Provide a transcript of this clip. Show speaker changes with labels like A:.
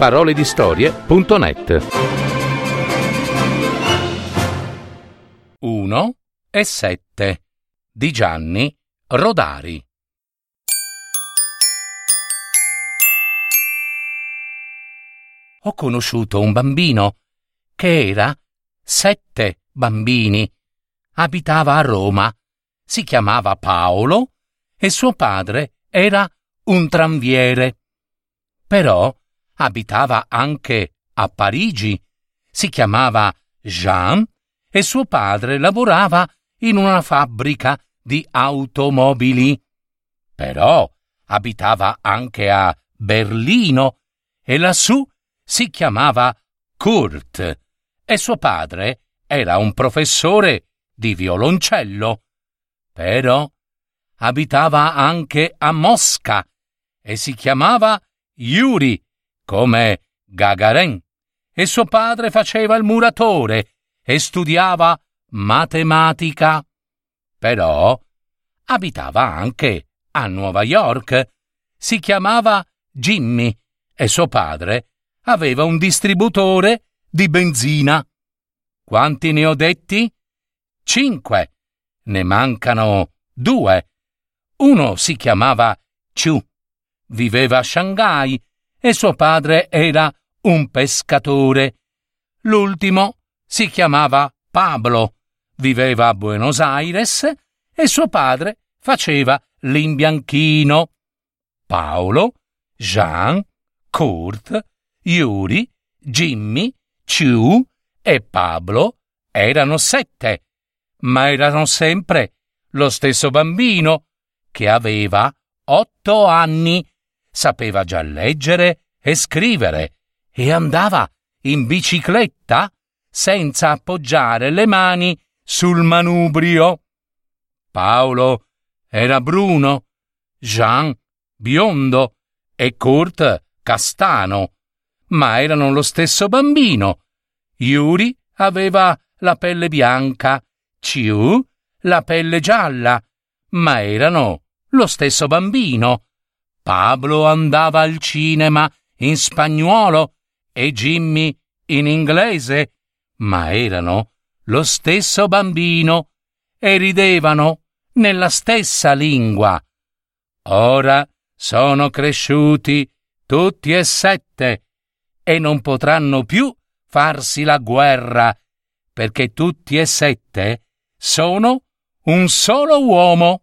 A: www.paroledistorie.net 1 e 7 di Gianni Rodari Ho conosciuto un bambino che era sette bambini. Abitava a Roma, si chiamava Paolo e suo padre era un tranviere. Però abitava anche a Parigi, si chiamava Jean e suo padre lavorava in una fabbrica di automobili. Però abitava anche a Berlino e lassù si chiamava Kurt e suo padre era un professore di violoncello. Però abitava anche a Mosca e si chiamava Yuri, come Gagarin, e suo padre faceva il muratore e studiava matematica. Però abitava anche a Nuova York. Si chiamava Jimmy e suo padre aveva un distributore di benzina. Quanti ne ho detti? Cinque. Ne mancano due. Uno si chiamava Chu, viveva a Shanghai e suo padre era un pescatore. L'ultimo si chiamava Pablo, viveva a Buenos Aires e suo padre faceva l'imbianchino. Paolo, Jean, Kurt, Yuri, Jimmy, Chu e Pablo erano sette, ma erano sempre lo stesso bambino che aveva otto anni, sapeva già leggere e scrivere e andava in bicicletta senza appoggiare le mani sul manubrio. Paolo era bruno, Jean biondo e Kurt castano, ma erano lo stesso bambino. Yuri aveva la pelle bianca, Chiu la pelle gialla, ma erano lo stesso bambino. Pablo andava al cinema in spagnuolo e Jimmy in inglese, ma erano lo stesso bambino e ridevano nella stessa lingua. Ora sono cresciuti tutti e sette e non potranno più farsi la guerra, perché tutti e sette sono un solo uomo.